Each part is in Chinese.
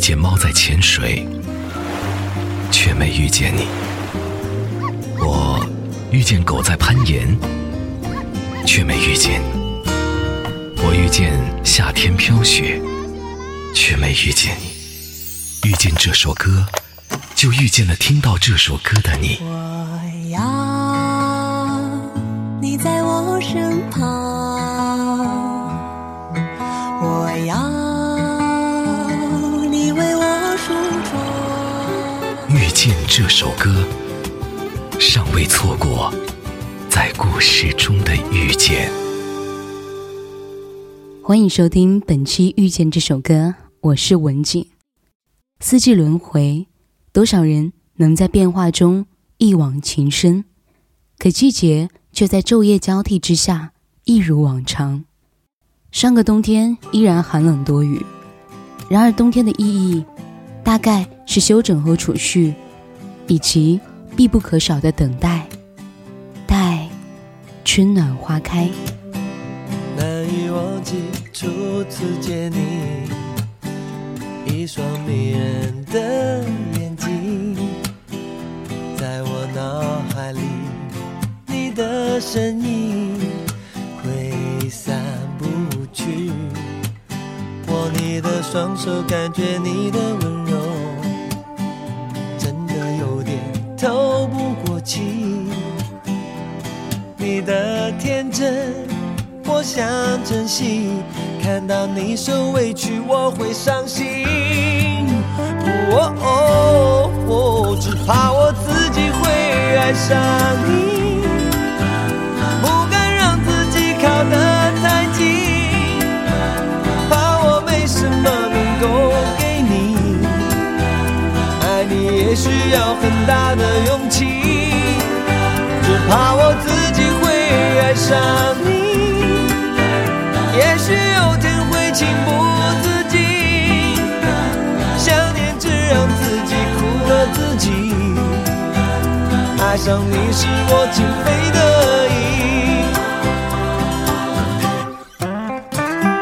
见猫在潜水，却没遇见你；我遇见狗在攀岩，却没遇见你；我遇见夏天飘雪，却没遇见你。遇见这首歌，就遇见了听到这首歌的你。我要你在我身旁，这首歌，尚未错过在故事中的遇见。欢迎收听本期《遇见》这首歌，我是文静。四季轮回，多少人能在变化中一往情深？可季节却在昼夜交替之下，一如往常。上个冬天依然寒冷多雨，然而冬天的意义，大概是休整和储蓄，以及必不可少的等待，待春暖花开。难以忘记初次见你。一双迷人的眼睛，在我脑海里，你的身影挥散不去。握你的双手，感觉你的温柔，透不过气。你的天真，我想珍惜。看到你受委屈，我会伤心。哦哦哦，只怕我自己会爱上你，要很大的勇气，只怕我自己会爱上你。也许有天会情不自禁，想念只让自己苦了自己。爱上你是我情非得已，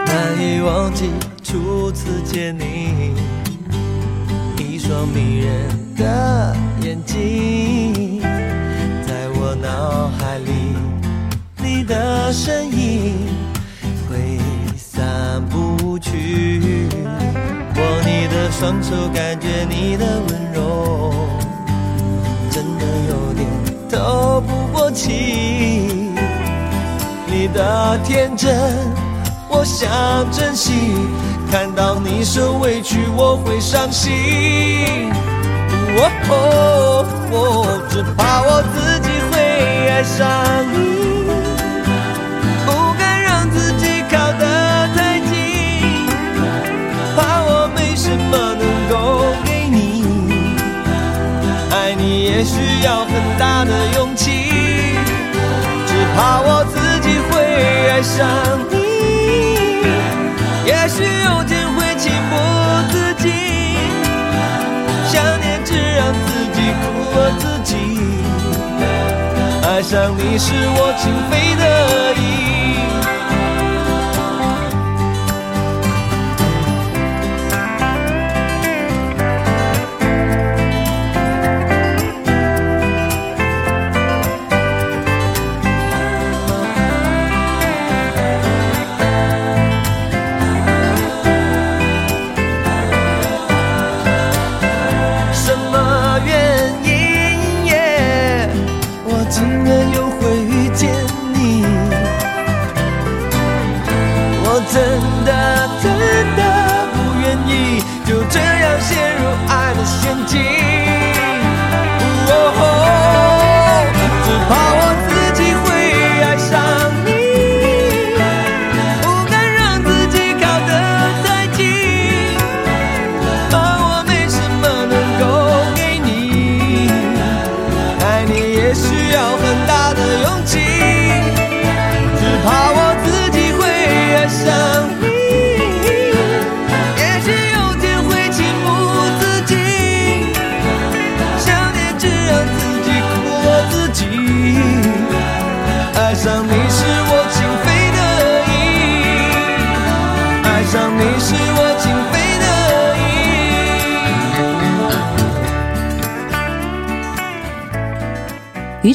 难以忘记初次见你，一双迷人双手，感觉你的温柔，真的有点透不过气。你的天真，我想珍惜。看到你受委屈，我会伤心。哦，只怕我自己会爱上你。需要很大的勇气，只怕我自己会爱上你。也许有天会情不自禁，想念只让自己苦了自己。爱上你是我情非得已。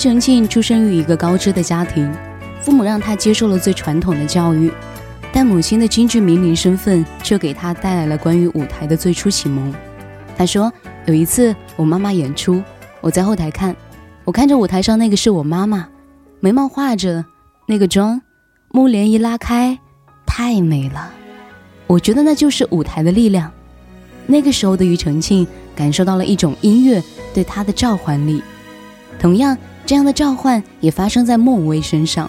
庾澄庆出生于一个高知的家庭，父母让他接受了最传统的教育，但母亲的京剧名伶身份却给他带来了关于舞台的最初启蒙。他说：“有一次我妈妈演出，我在后台看，我看着舞台上那个是我妈妈，眉毛画着，那个妆，幕帘一拉开，太美了。我觉得那就是舞台的力量。那个时候的庾澄庆感受到了一种音乐对他的召唤力。同样。”这样的召唤也发生在莫文蔚身上。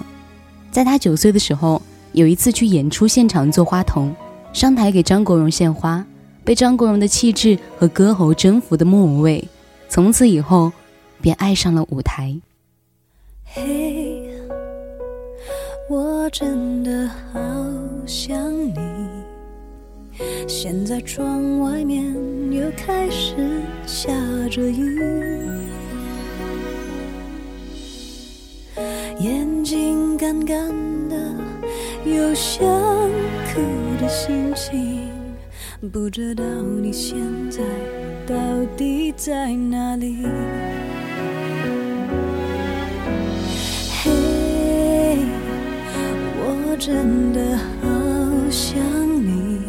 在他九岁的时候，有一次去演出现场做花童，上台给张国荣献花，被张国荣的气质和歌喉征服的莫文蔚，从此以后便爱上了舞台。嘿，我真的好想你。现在窗外面又开始下着雨。眼睛干干的，有想哭的心情，不知道你现在到底在哪里？嘿，我真的好想你，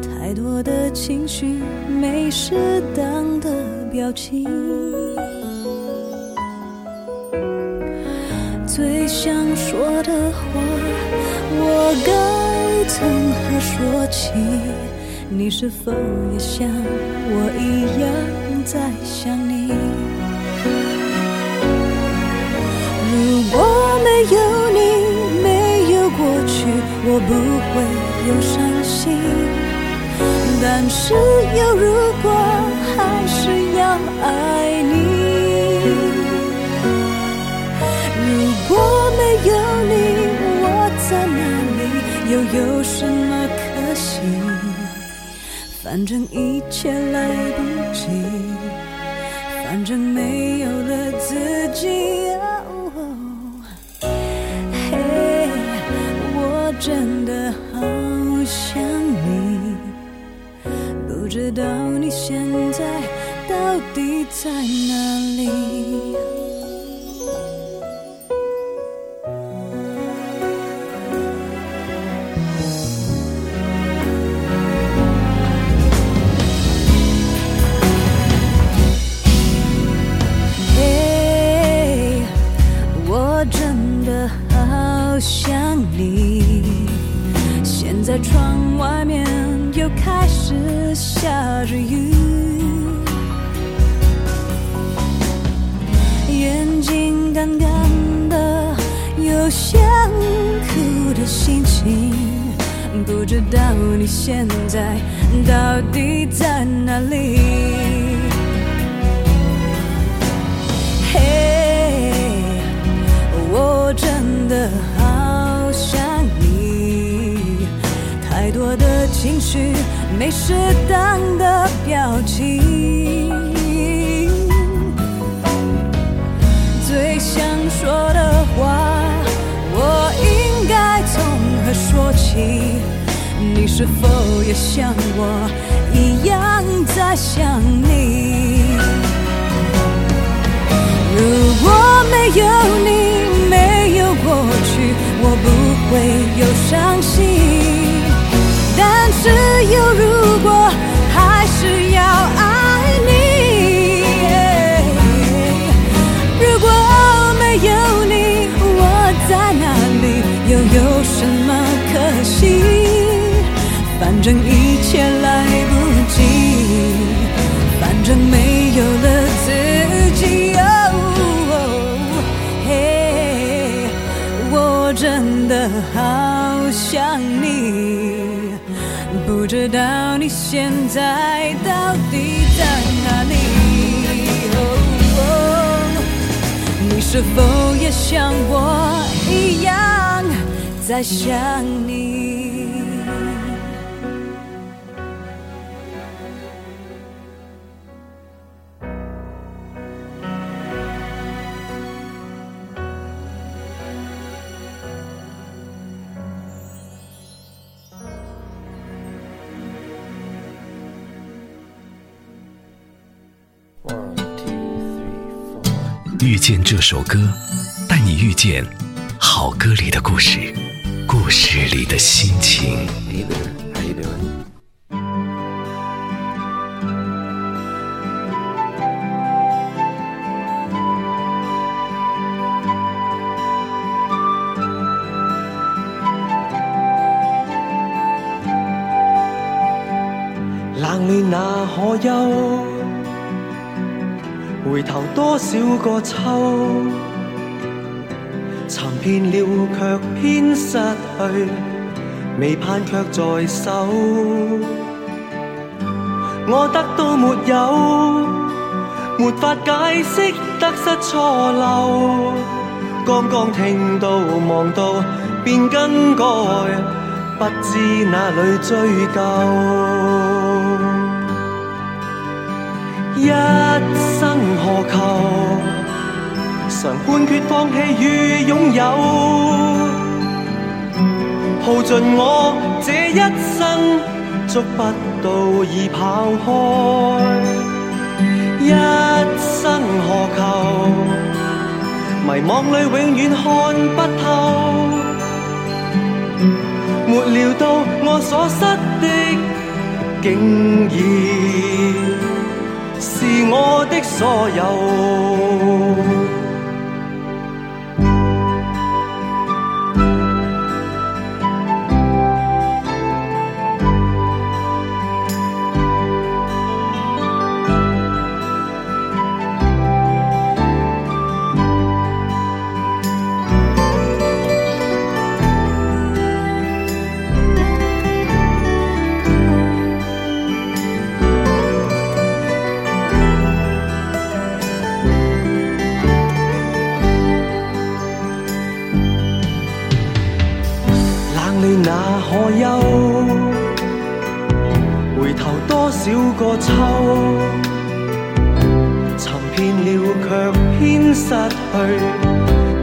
太多的情绪没适当的表情。最想说的话，我该从何说起？你是否也像我一样在想你？如果没有你，没有过去，我不会有伤心。但是有如果，还是要爱。有什么可惜？反正一切来不及，反正没有了自己。嘿，我真的好想你，不知道你现在到底在哪里。在窗外面又开始下着雨。眼睛干干的有想哭的心情不知道你现在到底在哪里。嘿我真的情绪没适当的表情，最想说的话，我应该从何说起？你是否也像我一样在想你？如果没有你，没有过去，我不会有伤心。有如果，还是要爱你。如果没有你，我在哪里？又有什么可惜？反正一是否也像我一样在想你？见这首歌，带你遇见好歌里的故事，故事里的心情。回头多少个秋？寻遍了却偏失去，未盼却在手。我得到没有？没法解释得失错漏。刚刚听到望到便更改，不知哪里追究。一何求？常判决放弃与拥有，耗尽我这一生，捉不到已跑开。一生何求？迷惘里永远看不透，没料到我所失的，竟然。是我的所有。秋，寻遍了却偏失去，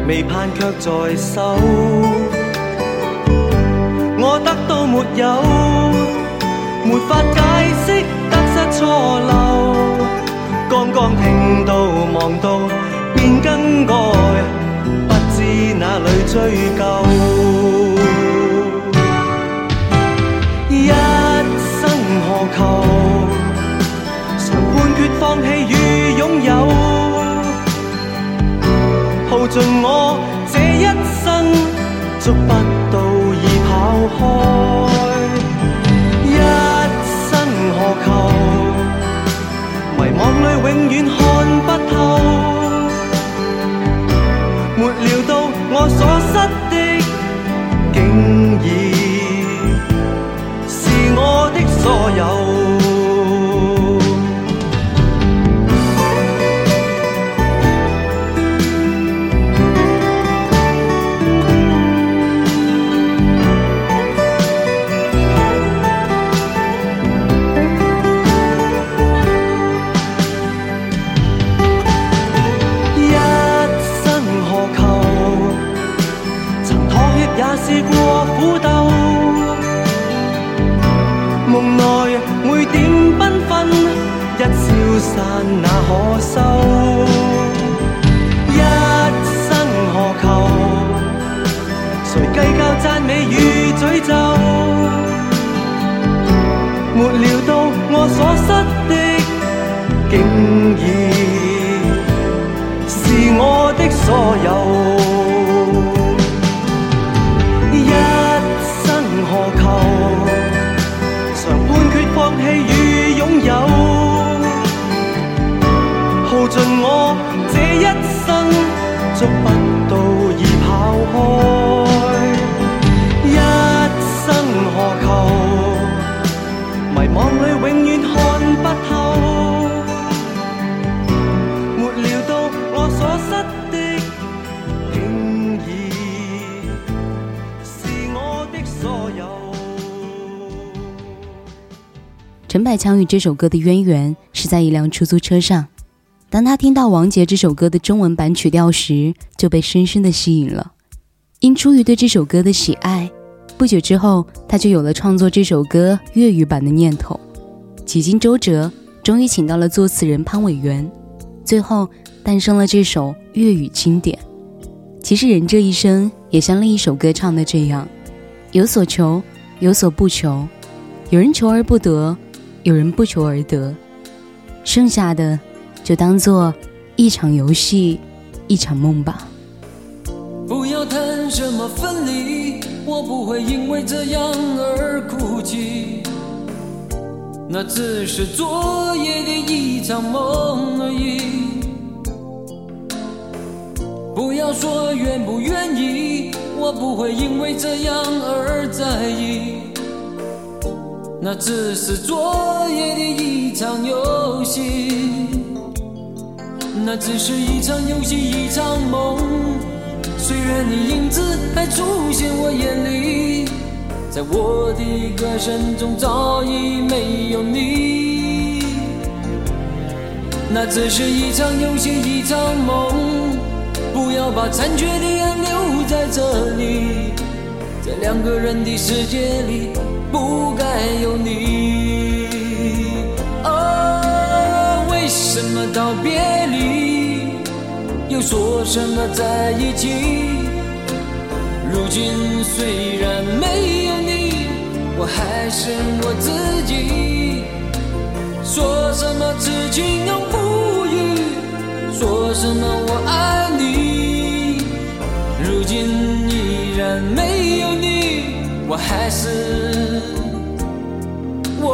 未盼却在手。我得到没有？没法解释得失错漏。刚刚听到望到便更改，不知哪里追究。一生何求？放弃与拥有，耗尽我这一生，捉不到已跑开。一生何求？迷惘里永远散那可收？一生何求？谁计较赞美与诅咒？没料到我所失的，竟已是我的所有。陈百强与这首歌的渊源是在一辆出租车上。当他听到王杰这首歌的中文版曲调时，就被深深的吸引了。因出于对这首歌的喜爱，不久之后他就有了创作这首歌粤语版的念头。几经周折，终于请到了作词人潘伟元。最后，诞生了这首粤语经典。其实人这一生也像另一首歌唱的这样，有所求，有所不求，有人求而不得，有人不求而得，剩下的就当做一场游戏，一场梦吧。不要谈什么分离，我不会因为这样而哭泣，那只是昨夜的一场梦而已。不要说愿不愿意，我不会因为这样而在意。那只是昨夜的一场游戏，那只是一场游戏，一场梦。虽然你影子还出现我眼里，在我的歌声中早已没有你。那只是一场游戏，一场梦。不要把残缺的爱留在这里，在两个人的世界里不该有你。哦，为什么道别离，又说什么在一起？如今虽然没有你，我还是我自己。说什么痴情永不渝，说什么我爱你。如今依然没有你，我还是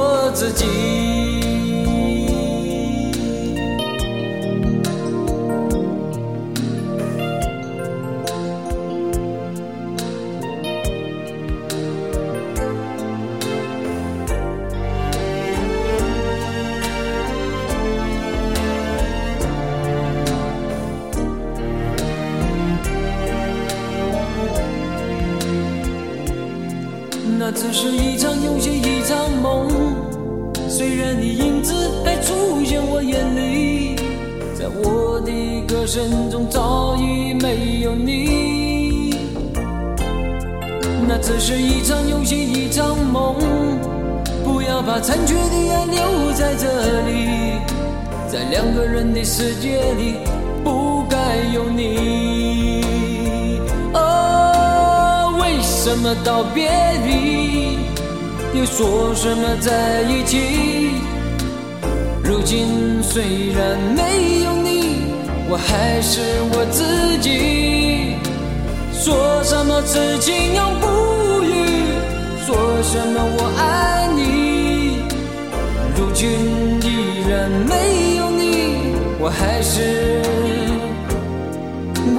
我自己。那只是一场游戏，一场梦。虽然你影子还出现我眼里，在我的歌声中早已没有你。那只是一场游戏，一场梦。不要把残缺的爱留在这里，在两个人的世界里不该有你。哦为什么道别离，又说什么在一起？如今虽然没有你，我还是我自己。说什么痴情永不渝，说什么我爱你。如今依然没有你，我还是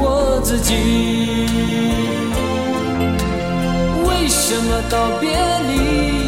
我自己。为什么道别离，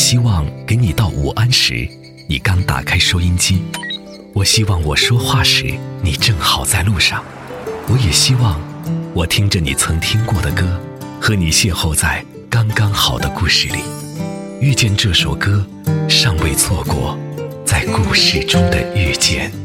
希望给你到午安时，你刚打开收音机；我希望我说话时，你正好在路上；我也希望我听着你曾听过的歌，和你邂逅在刚刚好的故事里，遇见这首歌，尚未错过在故事中的遇见。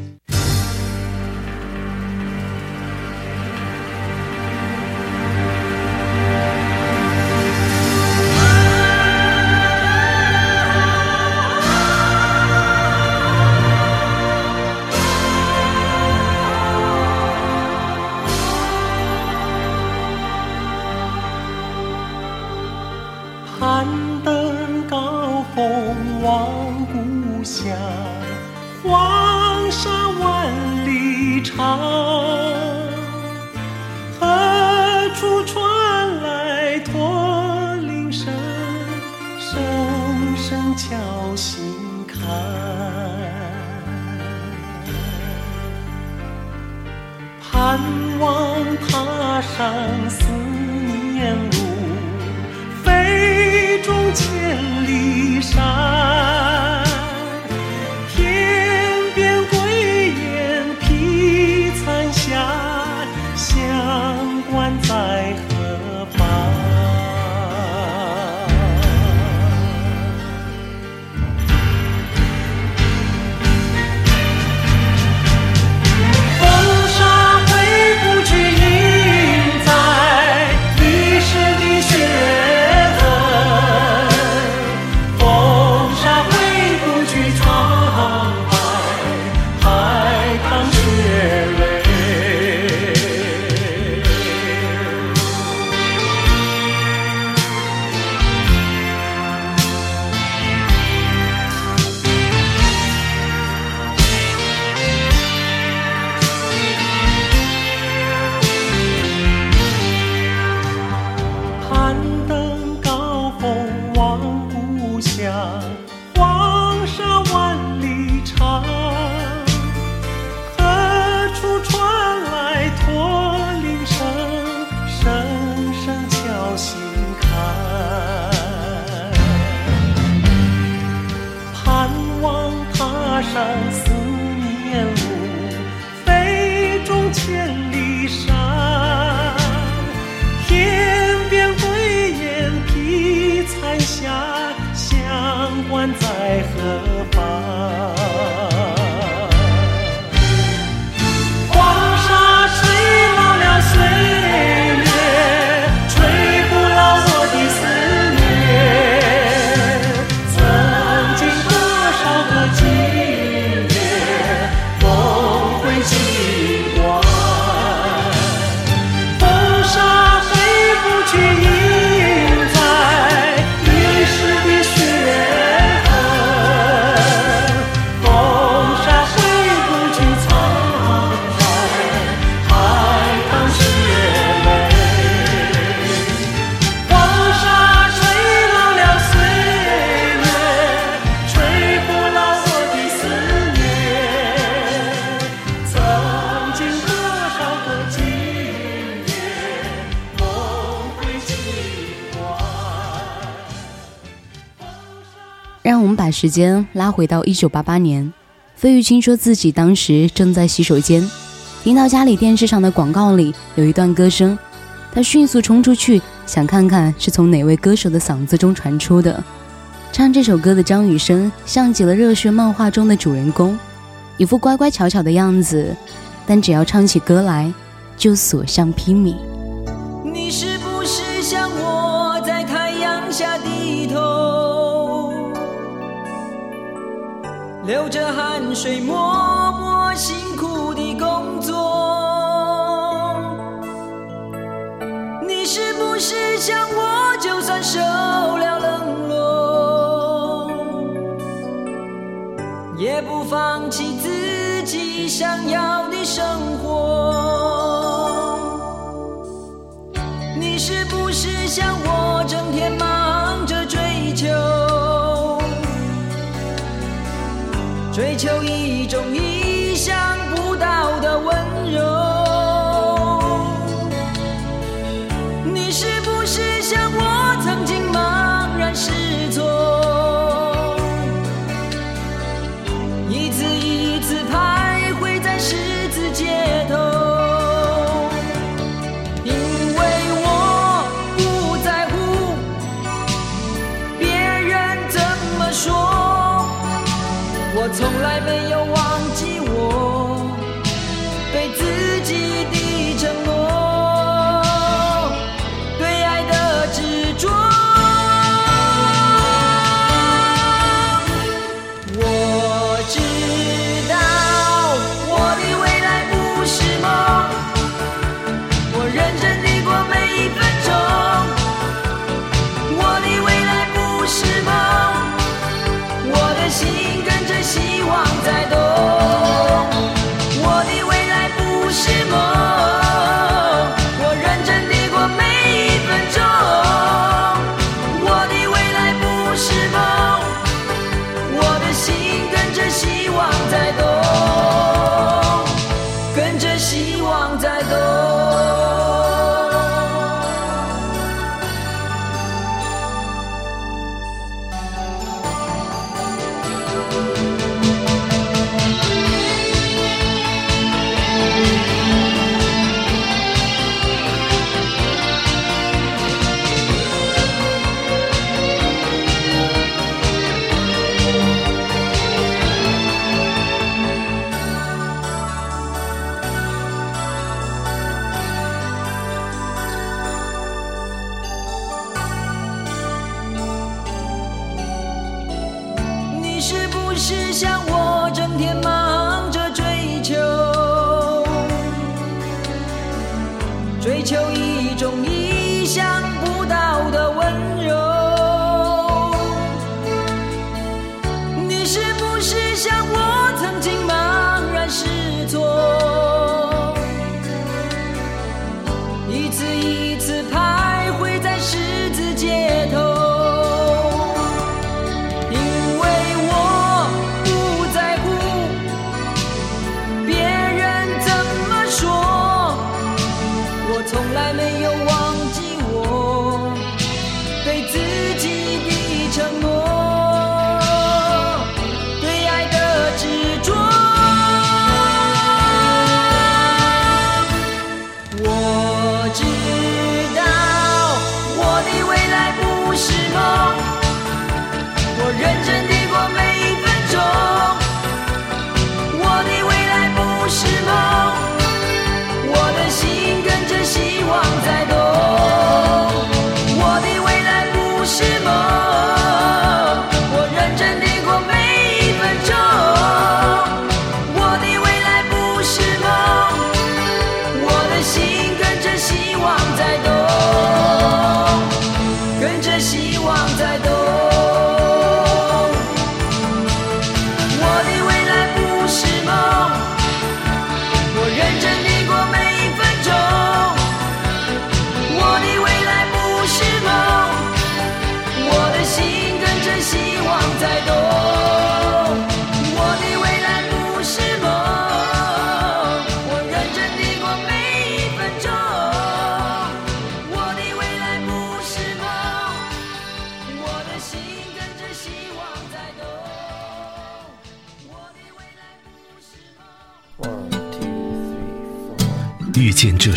时间拉回到一九八八年费玉清说自己当时正在洗手间听到家里电视上的广告里有一段歌声他迅速冲出去想看看是从哪位歌手的嗓子中传出的。唱这首歌的张雨生像极了热血漫画中的主人公一副乖乖巧巧的样子但只要唱起歌来就所向披靡。你是流着汗水默默辛苦地工作你是不是像我就算受了冷落？也不放弃自己想要的生活。你是不是像我整天忙追求一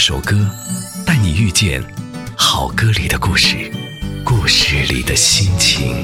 首歌带你遇见好歌里的故事故事里的心情。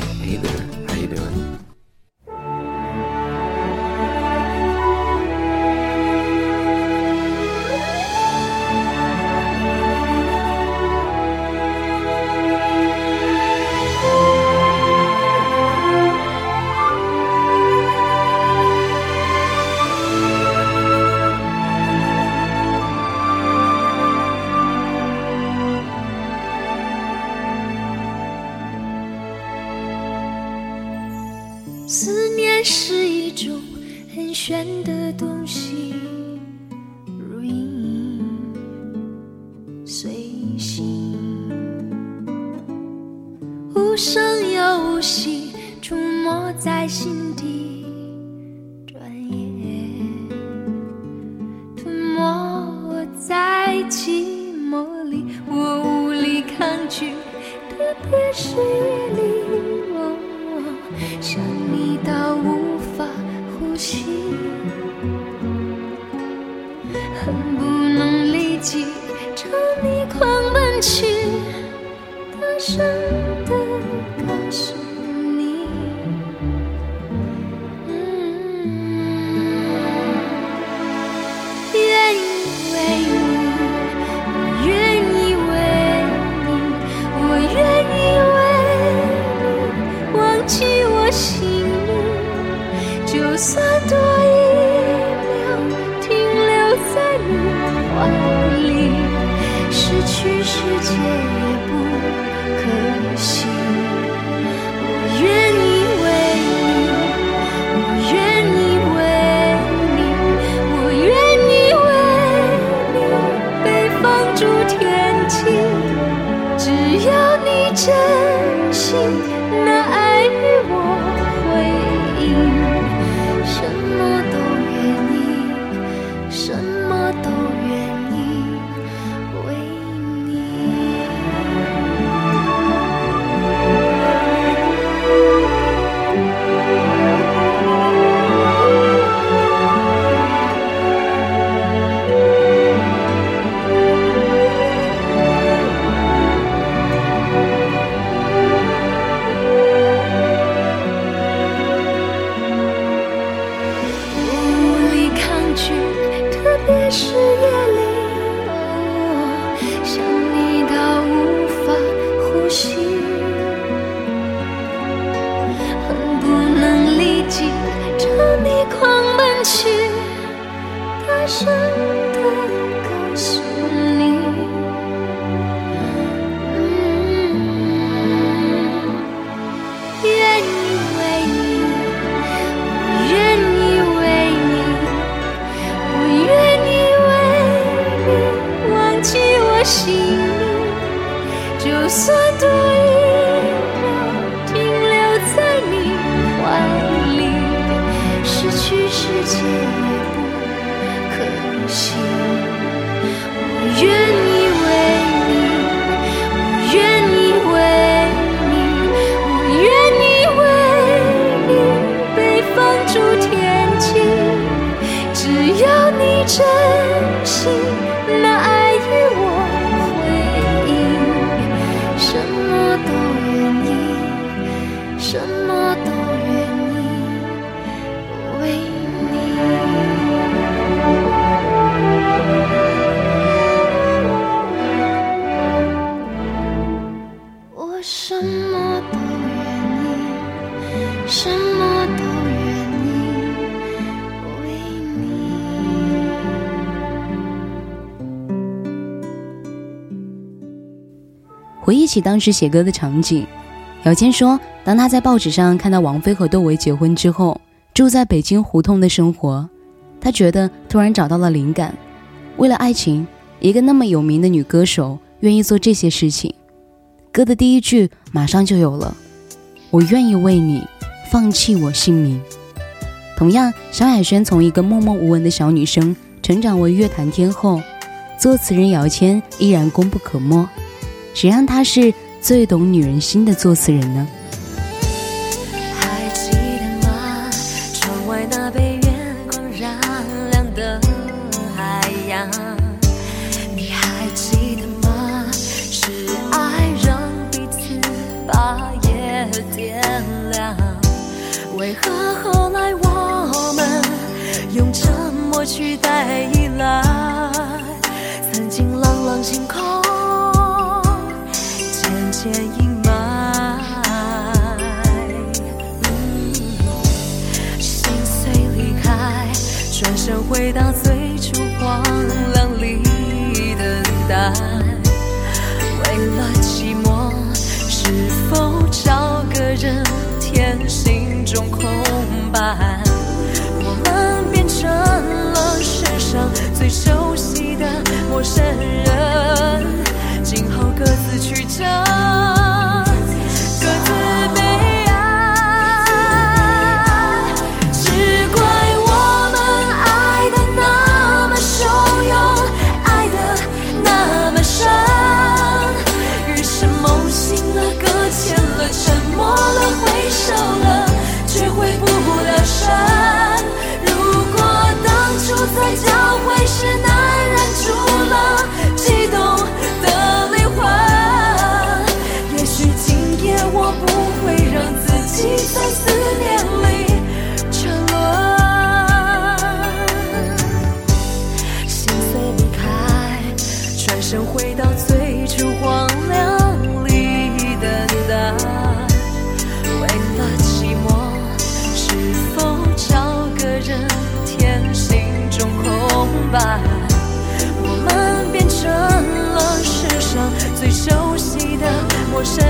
就算多一秒停留在你怀里，失去世界也不可惜。我愿意为你，我愿意为你，我愿意为你被放逐天际。只要你真心，那爱忆起当时写歌的场景，姚谦说，当他在报纸上看到王菲和窦唯结婚之后，住在北京胡同的生活，他觉得突然找到了灵感。为了爱情，一个那么有名的女歌手愿意做这些事情。歌的第一句马上就有了：“我愿意为你放弃我姓名。”同样，萧亚轩从一个默默无闻的小女生成长为乐坛天后，作词人姚谦依然功不可没。谁让他是最懂女人心的作词人呢？还记得吗？窗外那被月光染亮的海洋。你还记得吗？是爱让彼此把夜点亮。为何后来我们用沉默取代依赖？曾经朗朗星空。回到最初荒凉里等待。为了寂寞，是否找个人填心中空白？我们变成了世上最熟悉的陌生人，今后各自去找，最熟悉的陌生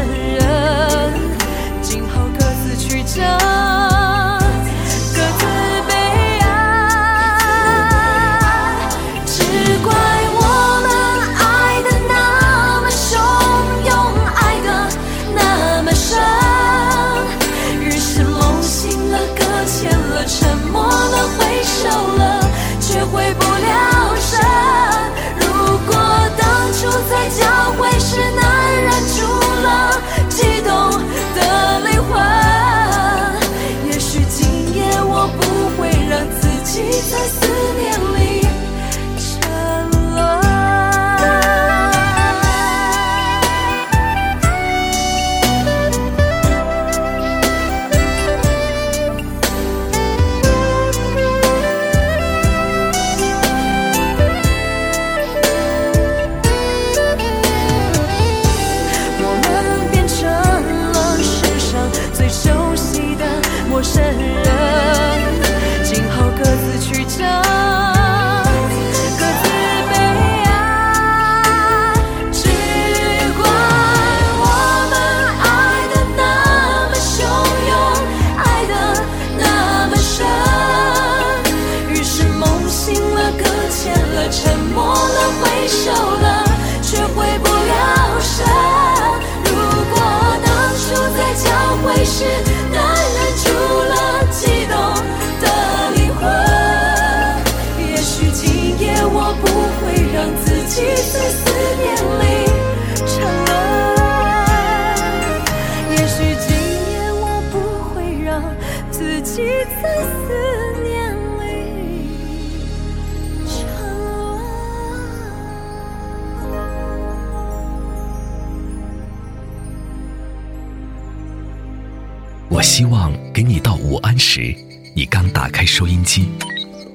希望给你到午安时，你刚打开收音机；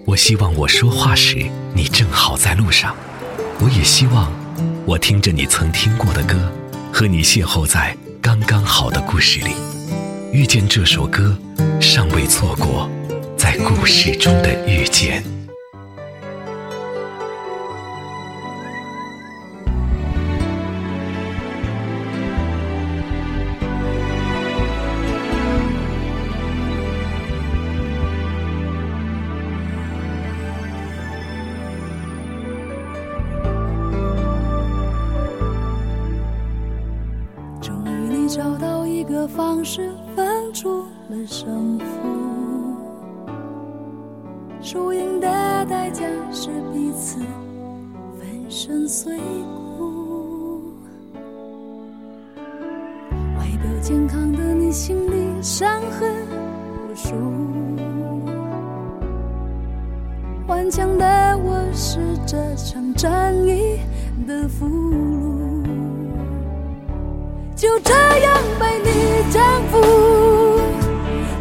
我希望我说话时，你正好在路上；我也希望我听着你曾听过的歌，和你邂逅在刚刚好的故事里，遇见这首歌，尚未错过在故事中的遇见。的俘虏。就这样被你征服，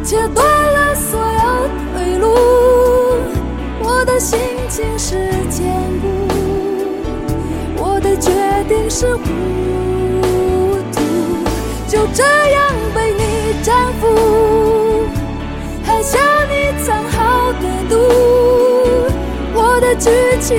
切断了所有退路。我的心情是坚固，我的决定是糊涂。就这样被你征服，喝下你藏好的毒。我的剧情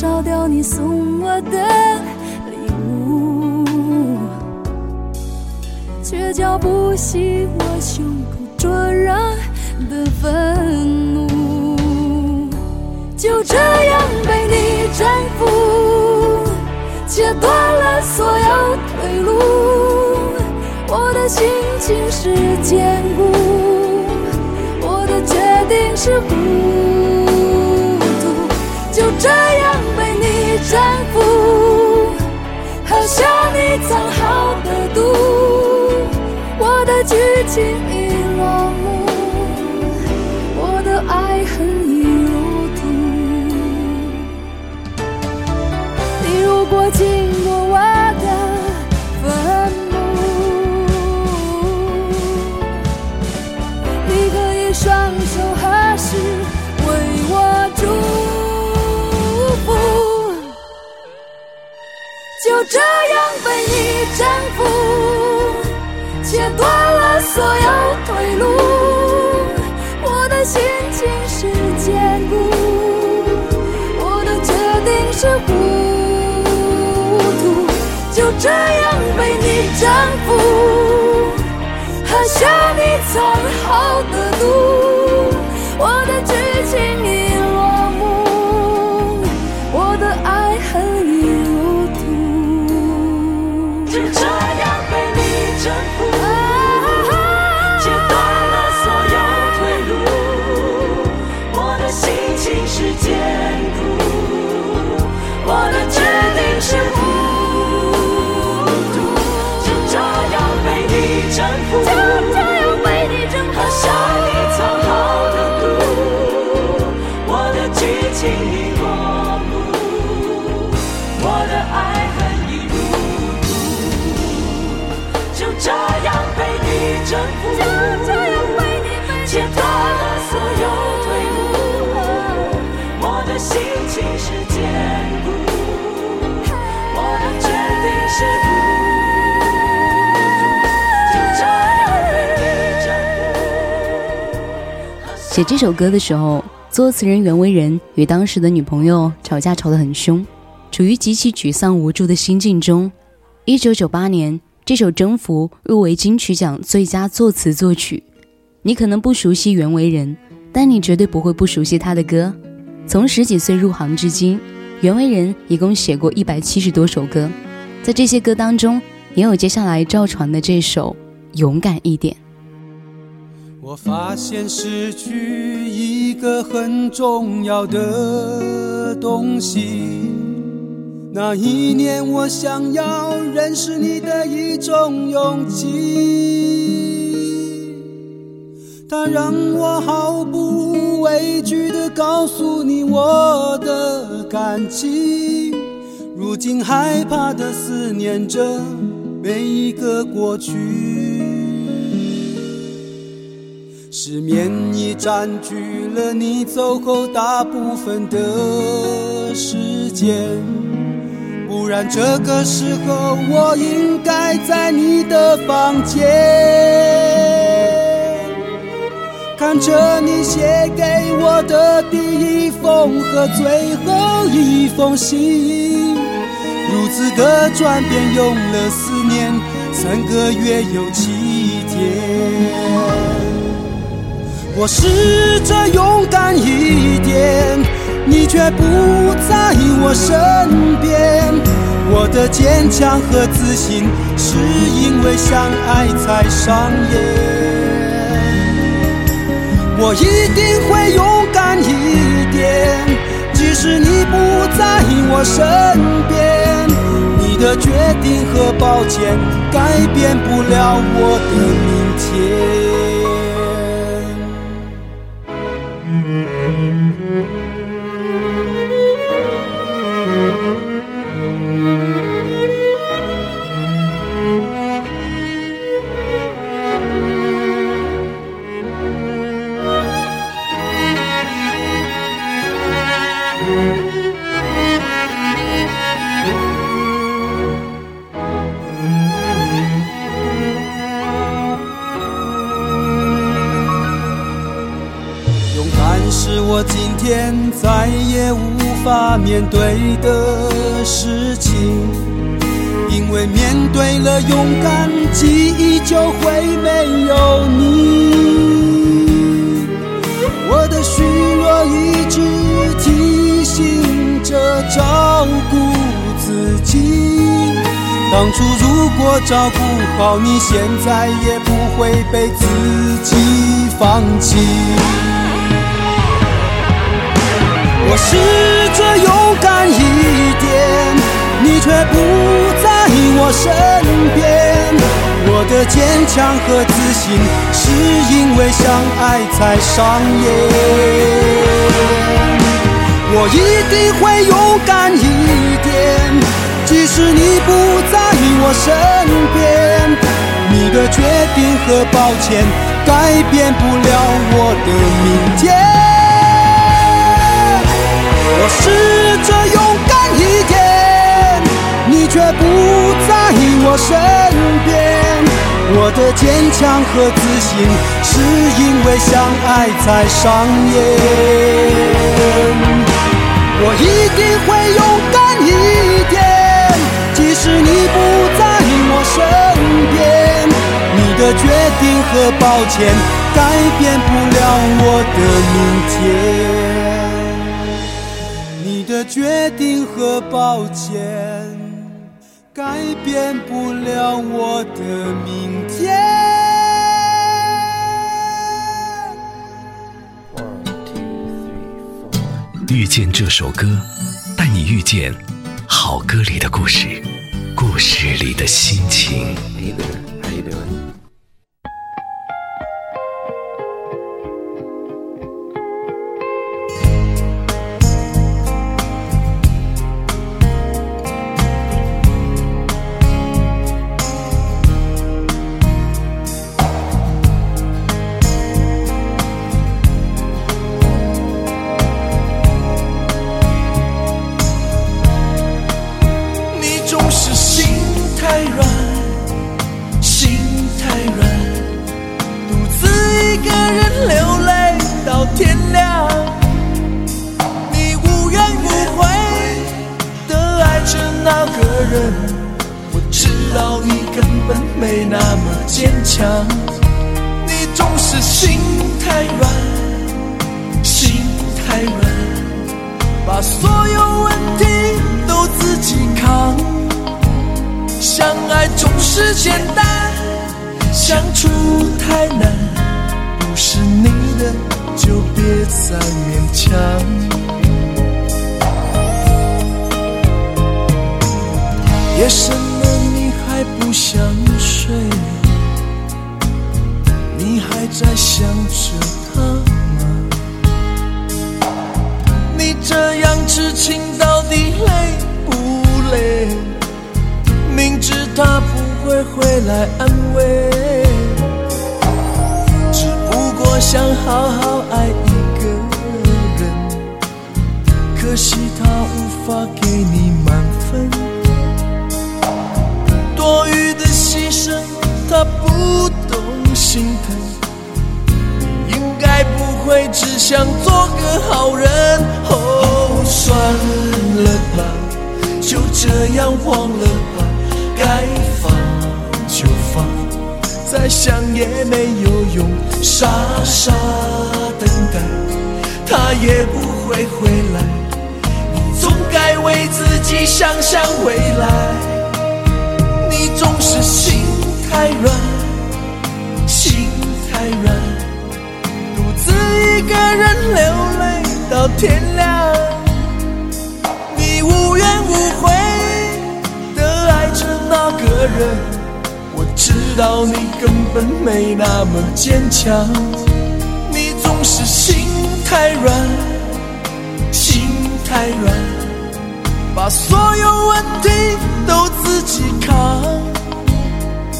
烧掉你送我的礼物，却浇不熄我胸口灼热的愤怒。就这样被你征服，切断了所有退路。我的心情是坚固，我的决定是糊涂。就这样征服，喝下你藏好的毒。我的剧情这样被你征服，切断了所有退路。我的心情是坚固，我的决定是糊涂。就这样被你征服，喝下你藏好的毒。我的剧情已我的爱恨已入土就这样被你征服切断了所有退路我的心情是坚固我的决定是写这首歌的时候作词人袁惟仁与当时的女朋友吵架吵得很凶。处于极其沮丧无助的心境中。一九九八年，这首《征服》入围金曲奖最佳作词作曲。你可能不熟悉袁惟仁，但你绝对不会不熟悉他的歌。从十几岁入行至今，袁惟仁一共写过一百七十多首歌，在这些歌当中，也有接下来赵传的这首《勇敢一点》。我发现失去一个很重要的东西。那一年，我想要认识你的一种勇气，它让我毫不畏惧地告诉你我的感情。如今害怕地思念着每一个过去。失眠已占据了你走后大部分的时间，不然这个时候我应该在你的房间，看着你写给我的第一封和最后一封信，如此的转变用了四年，三个月有七天。我试着勇敢一点，你却不在我身边。我的坚强和自信，是因为相爱才上演。我一定会勇敢一点，即使你不在我身边。你的决定和抱歉，改变不了我的明天。法面对的事情，因为面对了勇敢，记忆就会没有你。我的虚弱一直提醒着照顾自己。当初如果照顾好你，现在也不会被自己放弃。我试着勇敢一点，你却不在我身边。我的坚强和自信，是因为相爱才上演。我一定会勇敢一点，即使你不在我身边。你的决定和抱歉，改变不了我的明天。我试着勇敢一点，你却不在我身边。我的坚强和自信，是因为相爱才上演。我一定会勇敢一点，即使你不在我身边。你的决定和抱歉，改变不了我的明天。决定和抱歉，改变不了我的明天。One, two, three, four. 遇见这首歌，带你遇见好歌里的故事，故事里的心情。强，你总是心太软，心太软，把所有问题都自己扛。相爱总是简单，相处太难，不是你的就别再勉强。夜深了，你还不想睡？还在想着他吗？你这样痴情到底累不累？明知他不会回来安慰，只不过想好好爱一个人，可惜他无法给你满分。多余的牺牲，他不懂心疼。该不会只想做个好人。哦，算了吧，就这样忘了吧，该放就放，再想也没有用，傻傻等待，他也不会回来。你总该为自己想想未来。你总是心太软，心太软，一个人流泪到天亮。你无怨无悔的爱着那个人，我知道你根本没那么坚强。你总是心太软，心太软，把所有问题都自己扛。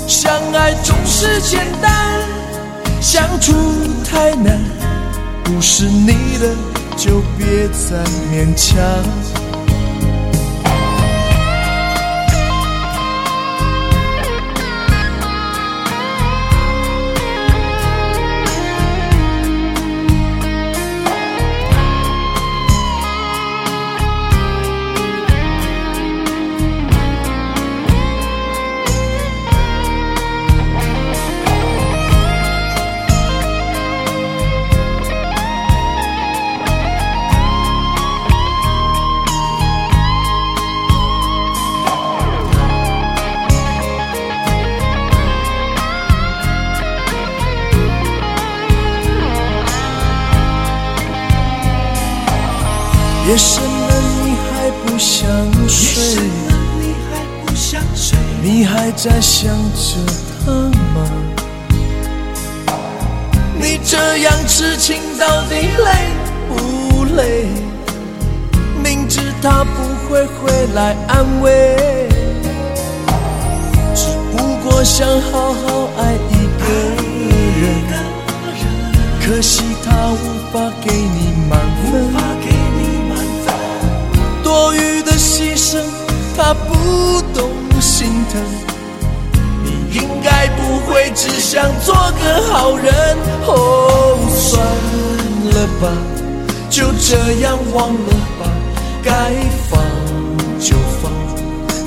相爱总是简单，相处太难，不是你的就别再勉强。夜深了，你还不想睡？你还在想着他吗？你这样痴情到底累不累？明知他不会回来安慰，只不过想好好爱一个人，可惜他无法给你满分。多余的牺牲，他不懂心疼。你应该不会只想做个好人。哦，算了吧，就这样忘了吧，该放就放，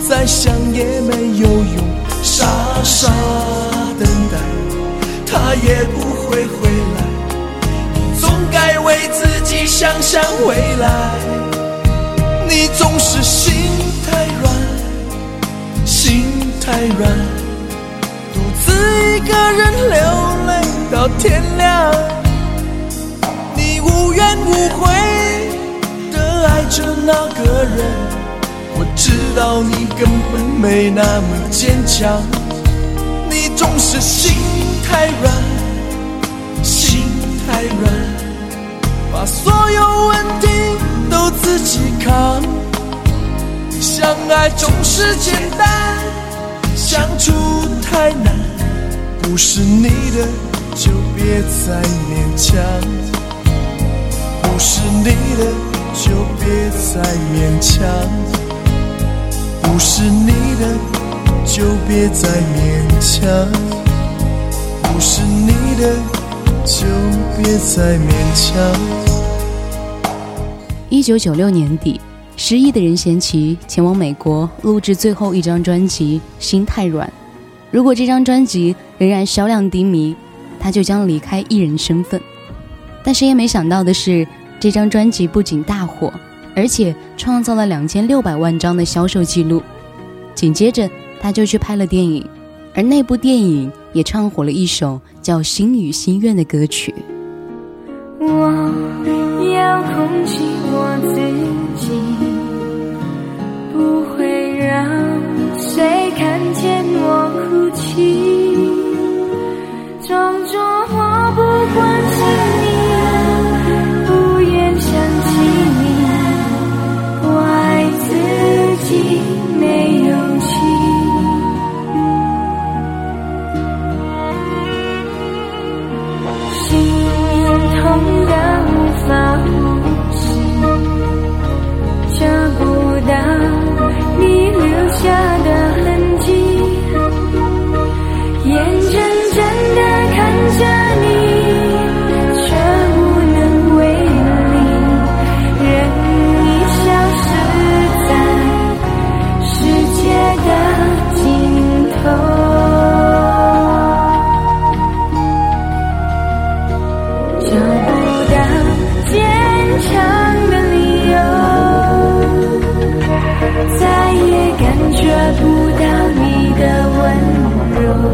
再想也没有用，傻傻等待，他也不会回来。你总该为自己想想未来。你总是心太软，心太软，独自一个人流泪到天亮。你无怨无悔的爱着那个人，我知道你根本没那么坚强。你总是心太软，心太软，把所有问题。自己扛，相爱总是简单，相处太难，不是你的就别再勉强，不是你的就别再勉强，不是你的就别再勉强，不是你的就别再勉强。一九九六年底，失意的任贤齐前往美国录制最后一张专辑《心太软》，如果这张专辑仍然销量低迷，他就将离开艺人身份。但谁也没想到的是，这张专辑不仅大火，而且创造了两千六百万张的销售记录。紧接着，他就去拍了电影，而那部电影也唱火了一首叫《心与心愿》的歌曲。我。要控制我自己不会让谁看见我哭泣。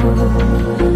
Thank you.